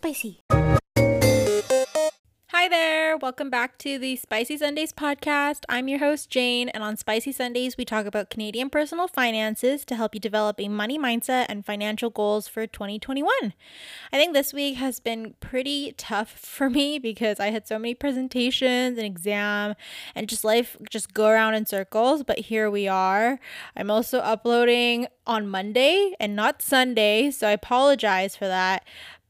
spicy. Hi there, welcome back to the Spicy Sundays podcast. I'm your host, Jane, and on Spicy Sundays, we talk about Canadian personal finances to help you develop a money mindset and financial goals for 2021. I think this week has been pretty tough for me because I had so many presentations and exam and just life just go around in circles, but here we are. I'm also uploading on Monday and not Sunday, so I apologize for that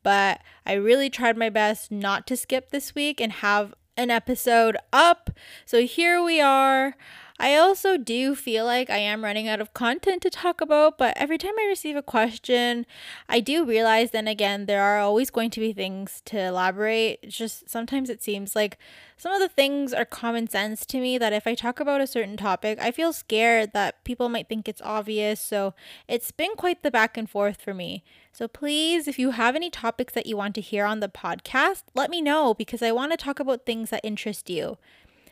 but I really tried my best not to skip this week and have an episode up. So here we are. I also do feel like I am running out of content to talk about, but every time I receive a question, I do realize then again, there are always going to be things to elaborate. It's just sometimes it seems like some of the things are common sense to me that if I talk about a certain topic, I feel scared that people might think it's obvious. So it's been quite the back and forth for me. So please, if you have any topics that you want to hear on the podcast, let me know because I want to talk about things that interest you.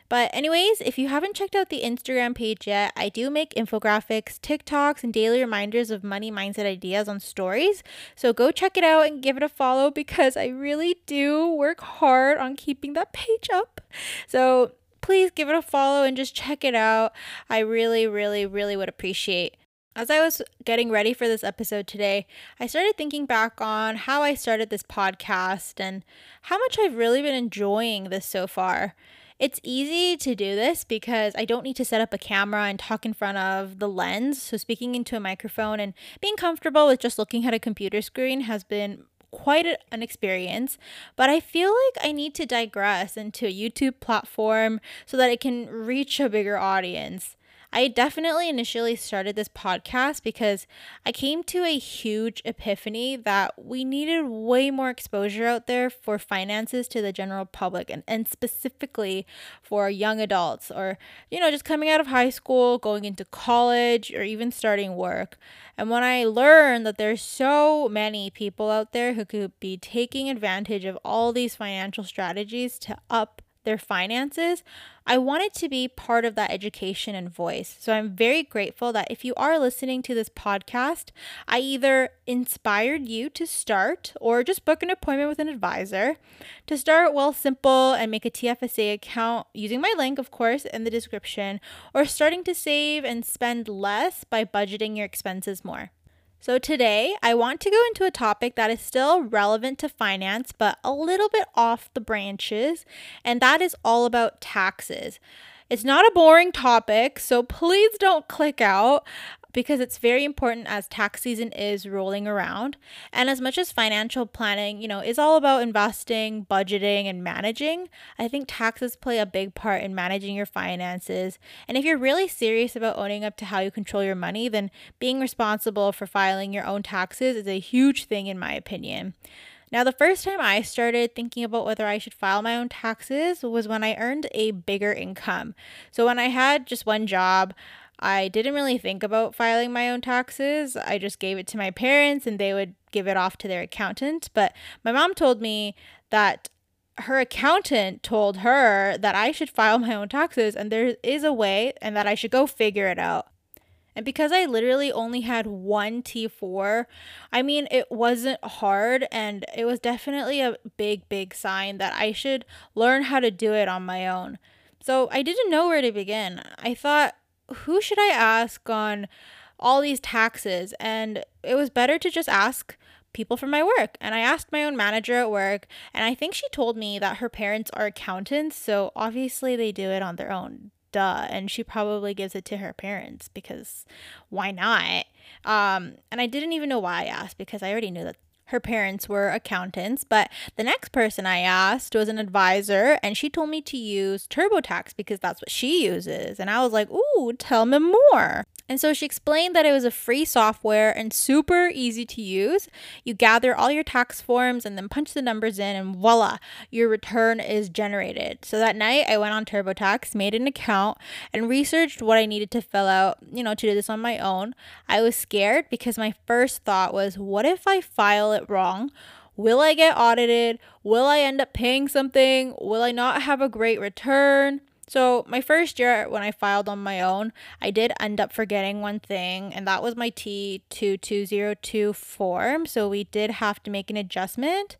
But, anyways, if you haven't checked out the Instagram page yet, I do make infographics, TikToks, and daily reminders of money mindset ideas on stories. So go check it out and give it a follow because I really do work hard on keeping that page up. So please give it a follow and just check it out. I really, really, really would appreciate. As I was getting ready for this episode today, I started thinking back on how I started this podcast and how much I've really been enjoying this so far. It's easy to do this because I don't need to set up a camera and talk in front of the lens. So, speaking into a microphone and being comfortable with just looking at a computer screen has been quite an experience, but I feel like I need to digress into a YouTube platform so that it can reach a bigger audience. I definitely initially started this podcast because I came to a huge epiphany that we needed way more exposure out there for finances to the general public and, and specifically for young adults or, you know, just coming out of high school, going into college, or even starting work. And when I learned that there's so many people out there who could be taking advantage of all these financial strategies to up their finances, I wanted to be part of that education and voice. So I'm very grateful that if you are listening to this podcast, I either inspired you to start or just book an appointment with an advisor. To start, Wealthsimple and make a TFSA account using my link, of course, in the description, or starting to save and spend less by budgeting your expenses more. So, today I want to go into a topic that is still relevant to finance, but a little bit off the branches, and that is all about taxes. It's not a boring topic, so please don't click out because it's very important as tax season is rolling around. And as much as financial planning, you know, is all about investing, budgeting, and managing, I think taxes play a big part in managing your finances. And if you're really serious about owning up to how you control your money, then being responsible for filing your own taxes is a huge thing, in my opinion. Now, the first time I started thinking about whether I should file my own taxes was when I earned a bigger income. So, when I had just one job, I didn't really think about filing my own taxes. I just gave it to my parents and they would give it off to their accountant. But my mom told me that her accountant told her that I should file my own taxes and there is a way and that I should go figure it out. And because I literally only had one T4, I mean, it wasn't hard and it was definitely a big, big sign that I should learn how to do it on my own. So I didn't know where to begin. I thought who should I ask on all these taxes? And it was better to just ask people from my work. And I asked my own manager at work, and I think she told me that her parents are accountants, so obviously they do it on their own. Duh. And she probably gives it to her parents because why not? Um, and I didn't even know why I asked because I already knew that her parents were accountants, but the next person I asked was an advisor, and she told me to use TurboTax because that's what she uses. And I was like, Ooh, tell me more. And so she explained that it was a free software and super easy to use. You gather all your tax forms and then punch the numbers in, and voila, your return is generated. So that night, I went on TurboTax, made an account, and researched what I needed to fill out, you know, to do this on my own. I was scared because my first thought was, what if I file it wrong? Will I get audited? Will I end up paying something? Will I not have a great return? So, my first year when I filed on my own, I did end up forgetting one thing, and that was my T2202 form. So, we did have to make an adjustment.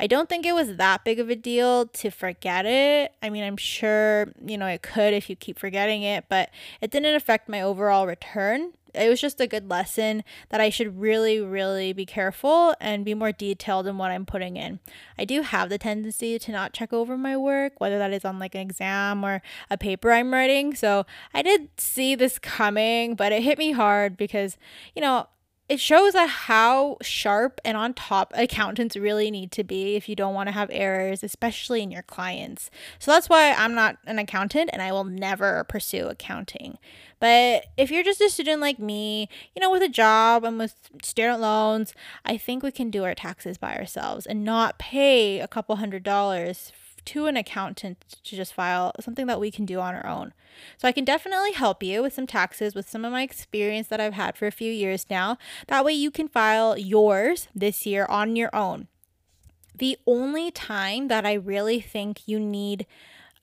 I don't think it was that big of a deal to forget it. I mean, I'm sure, you know, it could if you keep forgetting it, but it didn't affect my overall return it was just a good lesson that I should really, really be careful and be more detailed in what I'm putting in. I do have the tendency to not check over my work, whether that is on like an exam or a paper I'm writing. So I did see this coming, but it hit me hard because, you know, it shows that how sharp and on top accountants really need to be if you don't want to have errors, especially in your clients. So that's why I'm not an accountant and I will never pursue accounting. But if you're just a student like me, you know, with a job and with student loans, I think we can do our taxes by ourselves and not pay a couple hundred dollars to an accountant to just file something that we can do on our own. So I can definitely help you with some taxes with some of my experience that I've had for a few years now. That way you can file yours this year on your own. The only time that I really think you need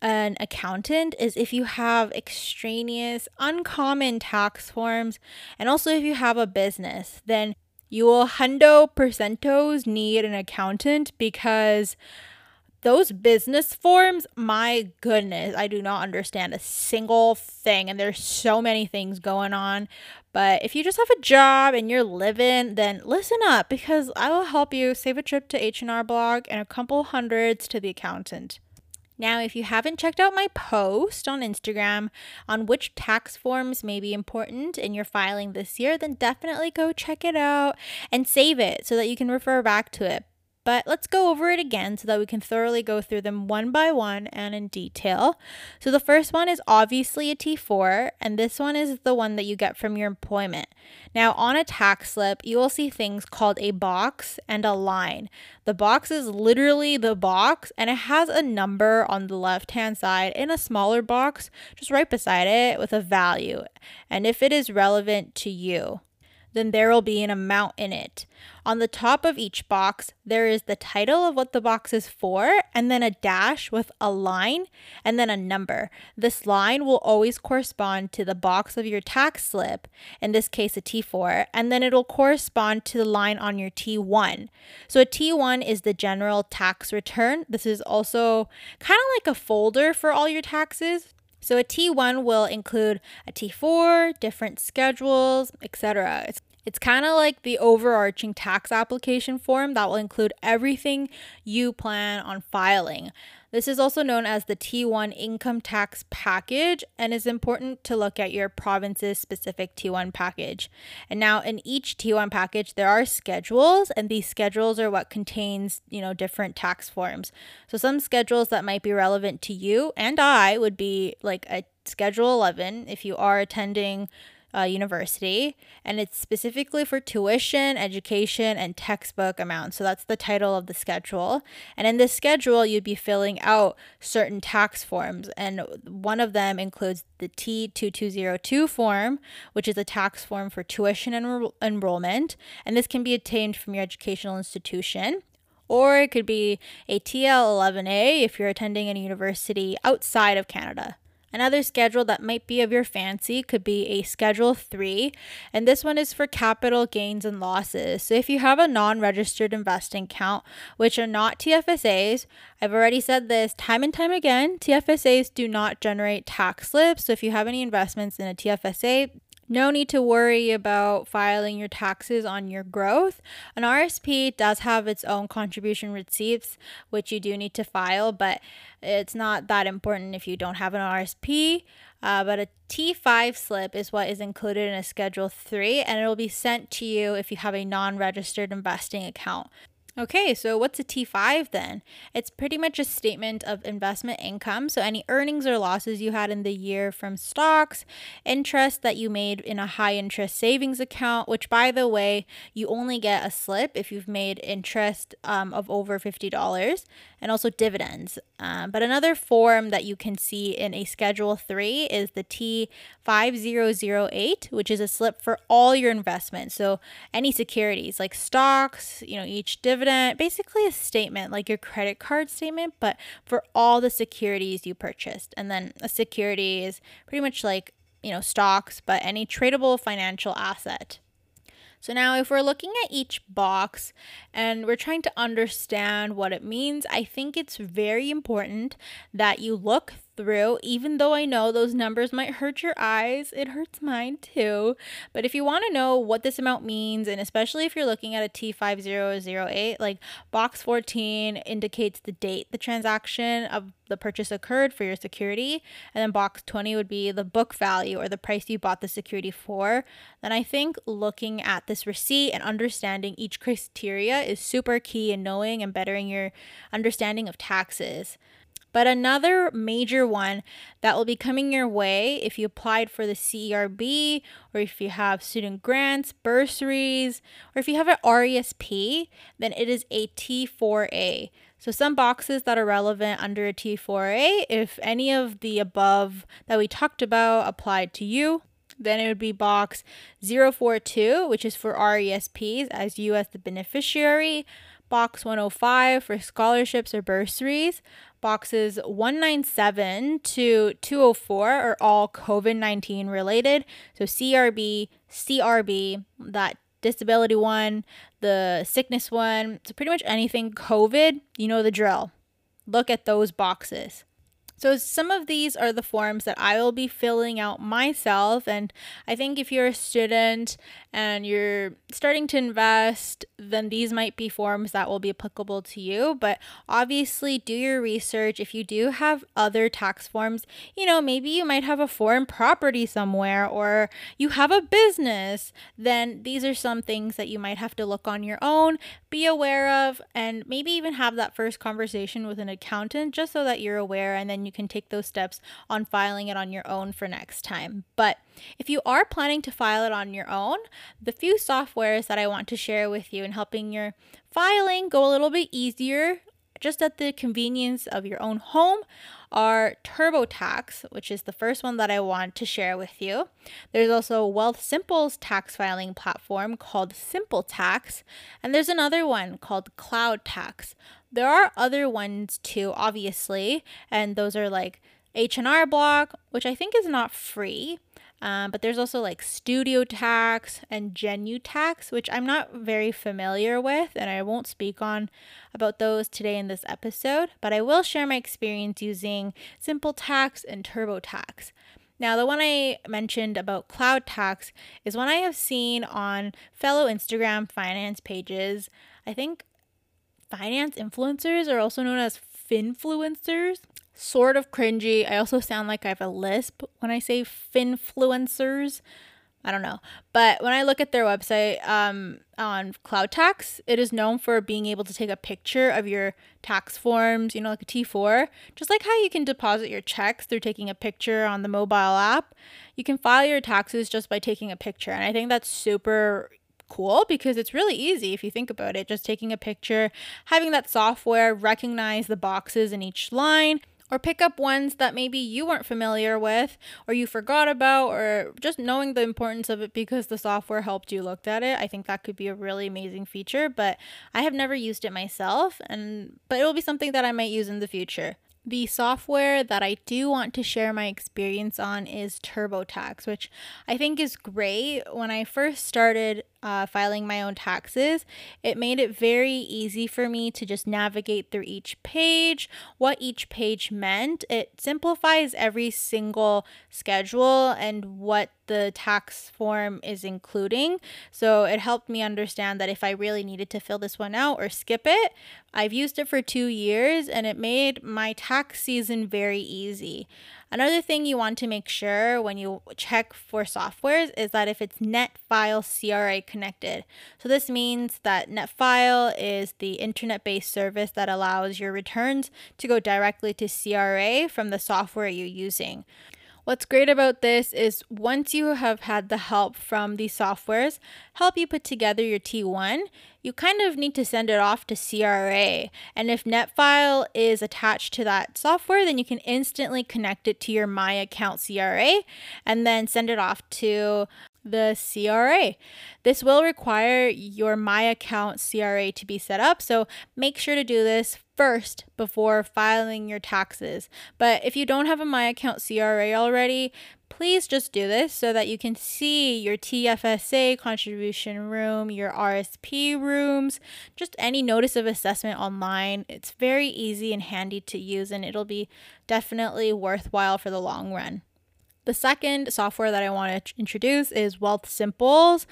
an accountant is if you have extraneous, uncommon tax forms, and also if you have a business, then you will hundo percentos need an accountant because those business forms, my goodness, I do not understand a single thing. And there's so many things going on. But if you just have a job and you're living, then listen up because I will help you save a trip to H&R Block and a couple hundreds to the accountant. Now, if you haven't checked out my post on Instagram on which tax forms may be important in your filing this year, then definitely go check it out and save it so that you can refer back to it. But let's go over it again so that we can thoroughly go through them one by one and in detail. So the first one is obviously a T4, and this one is the one that you get from your employment. Now, on a tax slip, you will see things called a box and a line. The box is literally the box, and it has a number on the left hand side in a smaller box just right beside it with a value, and if it is relevant to you then there will be an amount in it. On the top of each box, there is the title of what the box is for, and then a dash with a line and then a number. This line will always correspond to the box of your tax slip, in this case a T4, and then it'll correspond to the line on your T1. So a T1 is the general tax return. This is also kind of like a folder for all your taxes. So a T1 will include a T4, different schedules, etc. It's it's kind of like the overarching tax application form that will include everything you plan on filing. This is also known as the T1 income tax package and is important to look at your province's specific T1 package. And now in each T1 package there are schedules and these schedules are what contains, you know, different tax forms. So some schedules that might be relevant to you and I would be like a schedule 11 if you are attending uh, university, and it's specifically for tuition, education, and textbook amounts. So that's the title of the schedule. And in this schedule, you'd be filling out certain tax forms, and one of them includes the T2202 form, which is a tax form for tuition and enrollment, and this can be obtained from your educational institution or it could be a TL11A if you're attending a university outside of Canada. Another schedule that might be of your fancy could be a Schedule 3, and this one is for capital gains and losses. So if you have a non registered investing account, which are not TFSAs, I've already said this time and time again TFSAs do not generate tax slips. So if you have any investments in a TFSA, no need to worry about filing your taxes on your growth. An RSP does have its own contribution receipts, which you do need to file, but it's not that important if you don't have an RSP. Uh, but a T5 slip is what is included in a Schedule 3, and it will be sent to you if you have a non registered investing account. Okay, so what's a T5 then? It's pretty much a statement of investment income. So, any earnings or losses you had in the year from stocks, interest that you made in a high interest savings account, which, by the way, you only get a slip if you've made interest um, of over $50, and also dividends. Um, but another form that you can see in a Schedule 3 is the T5008, which is a slip for all your investments. So, any securities like stocks, you know, each dividend basically a statement like your credit card statement, but for all the securities you purchased. And then a security is pretty much like, you know, stocks, but any tradable financial asset. So now if we're looking at each box and we're trying to understand what it means, I think it's very important that you look through, even though I know those numbers might hurt your eyes, it hurts mine too. But if you want to know what this amount means, and especially if you're looking at a T5008, like box 14 indicates the date the transaction of the purchase occurred for your security, and then box 20 would be the book value or the price you bought the security for, then I think looking at this receipt and understanding each criteria is super key in knowing and bettering your understanding of taxes. But another major one that will be coming your way if you applied for the CERB or if you have student grants, bursaries, or if you have an RESP, then it is a T4A. So, some boxes that are relevant under a T4A, if any of the above that we talked about applied to you, then it would be box 042, which is for RESPs as you as the beneficiary, box 105 for scholarships or bursaries, Boxes 197 to 204 are all COVID 19 related. So CRB, CRB, that disability one, the sickness one, so pretty much anything COVID, you know the drill. Look at those boxes. So, some of these are the forms that I will be filling out myself. And I think if you're a student and you're starting to invest, then these might be forms that will be applicable to you. But obviously, do your research. If you do have other tax forms, you know, maybe you might have a foreign property somewhere or you have a business, then these are some things that you might have to look on your own, be aware of, and maybe even have that first conversation with an accountant just so that you're aware and then you can take those steps on filing it on your own for next time. But if you are planning to file it on your own, the few softwares that I want to share with you in helping your filing go a little bit easier just at the convenience of your own home are TurboTax, which is the first one that I want to share with you. There's also Wealthsimple's tax filing platform called SimpleTax, and there's another one called CloudTax. There are other ones too, obviously, and those are like H&R Block, which I think is not free. Um, but there's also like Studio Tax and Genu Tax, which I'm not very familiar with, and I won't speak on about those today in this episode. But I will share my experience using Simple Tax and turbo tax. Now, the one I mentioned about cloud tax is one I have seen on fellow Instagram finance pages. I think finance influencers are also known as finfluencers. Sort of cringy. I also sound like I have a lisp when I say finfluencers. I don't know. But when I look at their website um, on Cloud Tax, it is known for being able to take a picture of your tax forms, you know, like a T4. Just like how you can deposit your checks through taking a picture on the mobile app, you can file your taxes just by taking a picture. And I think that's super cool because it's really easy if you think about it. Just taking a picture, having that software recognize the boxes in each line, or pick up ones that maybe you weren't familiar with or you forgot about or just knowing the importance of it because the software helped you looked at it i think that could be a really amazing feature but i have never used it myself and but it will be something that i might use in the future the software that I do want to share my experience on is TurboTax, which I think is great. When I first started uh, filing my own taxes, it made it very easy for me to just navigate through each page, what each page meant. It simplifies every single schedule and what the tax form is including. So it helped me understand that if I really needed to fill this one out or skip it, I've used it for two years and it made my tax season very easy. Another thing you want to make sure when you check for softwares is that if it's Netfile CRA connected. So this means that Netfile is the internet-based service that allows your returns to go directly to CRA from the software you're using. What's great about this is once you have had the help from these softwares help you put together your T1, you kind of need to send it off to CRA. And if Netfile is attached to that software, then you can instantly connect it to your My Account CRA and then send it off to the CRA. This will require your My Account CRA to be set up, so make sure to do this first before filing your taxes. But if you don't have a My Account CRA already, please just do this so that you can see your TFSA contribution room, your RSP rooms, just any notice of assessment online. It's very easy and handy to use, and it'll be definitely worthwhile for the long run. The second software that I want to introduce is Wealthsimple's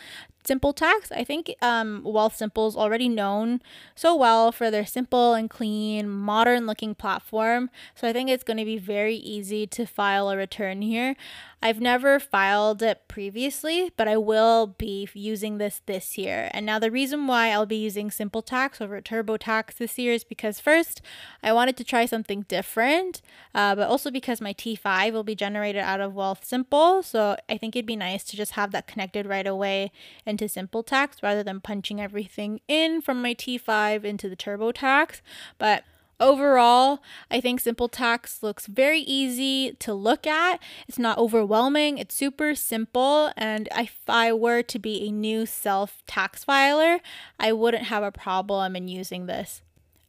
Simple Tax. I think um, Wealthsimple is already known so well for their simple and clean, modern looking platform. So I think it's going to be very easy to file a return here. I've never filed it previously, but I will be using this this year. And now the reason why I'll be using Simple Tax over TurboTax this year is because first, I wanted to try something different, uh, but also because my T5 will be generated out of Wealth Simple. So I think it'd be nice to just have that connected right away into simple tax rather than punching everything in from my T5 into the TurboTax. But Overall, I think Simple Tax looks very easy to look at. It's not overwhelming, it's super simple. And if I were to be a new self tax filer, I wouldn't have a problem in using this.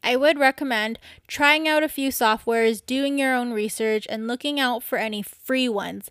I would recommend trying out a few softwares, doing your own research, and looking out for any free ones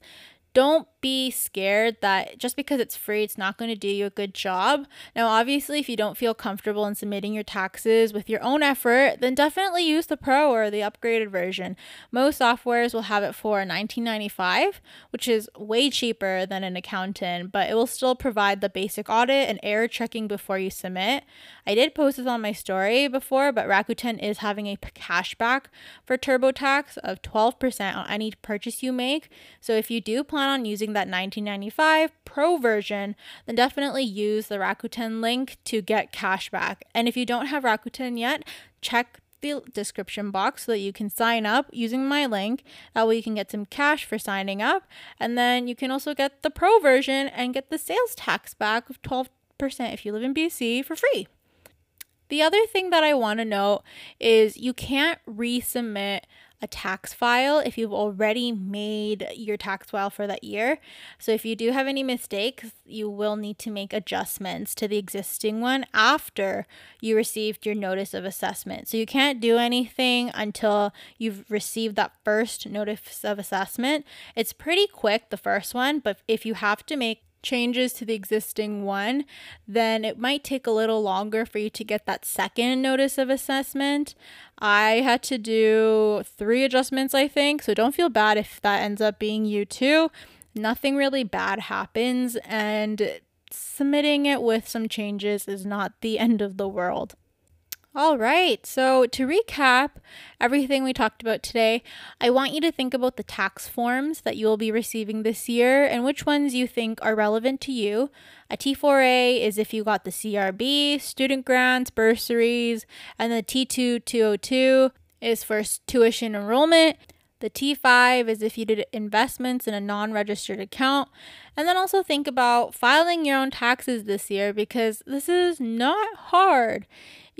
don't be scared that just because it's free, it's not going to do you a good job. Now, obviously, if you don't feel comfortable in submitting your taxes with your own effort, then definitely use the pro or the upgraded version. Most softwares will have it for $19.95, which is way cheaper than an accountant, but it will still provide the basic audit and error checking before you submit. I did post this on my story before, but Rakuten is having a cashback for TurboTax of 12% on any purchase you make. So if you do plan on using that 1995 Pro version, then definitely use the Rakuten link to get cash back. And if you don't have Rakuten yet, check the description box so that you can sign up using my link. That way you can get some cash for signing up. And then you can also get the pro version and get the sales tax back of 12% if you live in BC for free. The other thing that I want to note is you can't resubmit a tax file if you've already made your tax file for that year. So if you do have any mistakes, you will need to make adjustments to the existing one after you received your notice of assessment. So you can't do anything until you've received that first notice of assessment. It's pretty quick, the first one, but if you have to make changes to the existing one, then it might take a little longer for you to get that second notice of assessment. I had to do three adjustments, I think, so don't feel bad if that ends up being you too. Nothing really bad happens, and submitting it with some changes is not the end of the world. All right, so to recap everything we talked about today, I want you to think about the tax forms that you will be receiving this year and which ones you think are relevant to you. A T4A is if you got the CRB, student grants, bursaries, and the T2 202 is for tuition enrollment. The T5 is if you did investments in a non registered account. And then also think about filing your own taxes this year because this is not hard.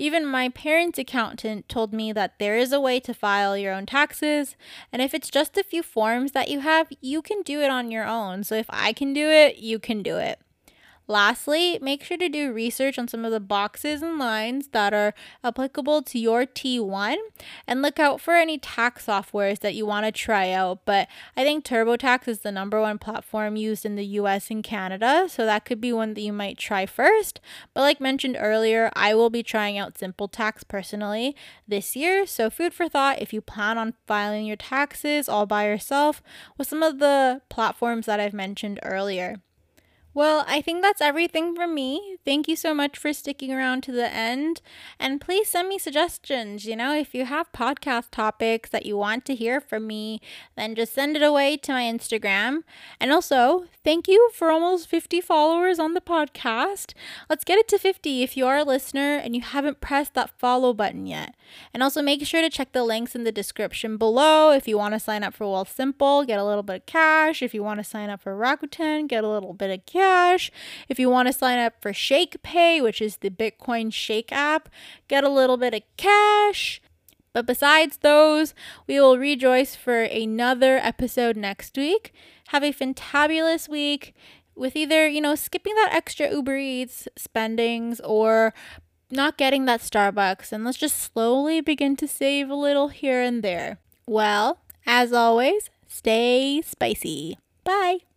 Even my parents' accountant told me that there is a way to file your own taxes, and if it's just a few forms that you have, you can do it on your own. So if I can do it, you can do it. Lastly, make sure to do research on some of the boxes and lines that are applicable to your T1 and look out for any tax softwares that you want to try out. But I think TurboTax is the number one platform used in the US and Canada, so that could be one that you might try first. But like mentioned earlier, I will be trying out Simple Tax personally this year, so food for thought if you plan on filing your taxes all by yourself with some of the platforms that I've mentioned earlier. Well, I think that's everything from me. Thank you so much for sticking around to the end. And please send me suggestions. You know, if you have podcast topics that you want to hear from me, then just send it away to my Instagram. And also, thank you for almost 50 followers on the podcast. Let's get it to 50 if you are a listener and you haven't pressed that follow button yet. And also, make sure to check the links in the description below if you want to sign up for Wealth Simple, get a little bit of cash. If you want to sign up for Rakuten, get a little bit of cash Cash. If you want to sign up for Shake Pay, which is the Bitcoin Shake app, get a little bit of cash. But besides those, we will rejoice for another episode next week. Have a fantabulous week. with either, you know, skipping that extra Uber Eats spendings or not getting that Starbucks. And let's just slowly begin to save a little here and there. Well, as always, stay spicy. Bye.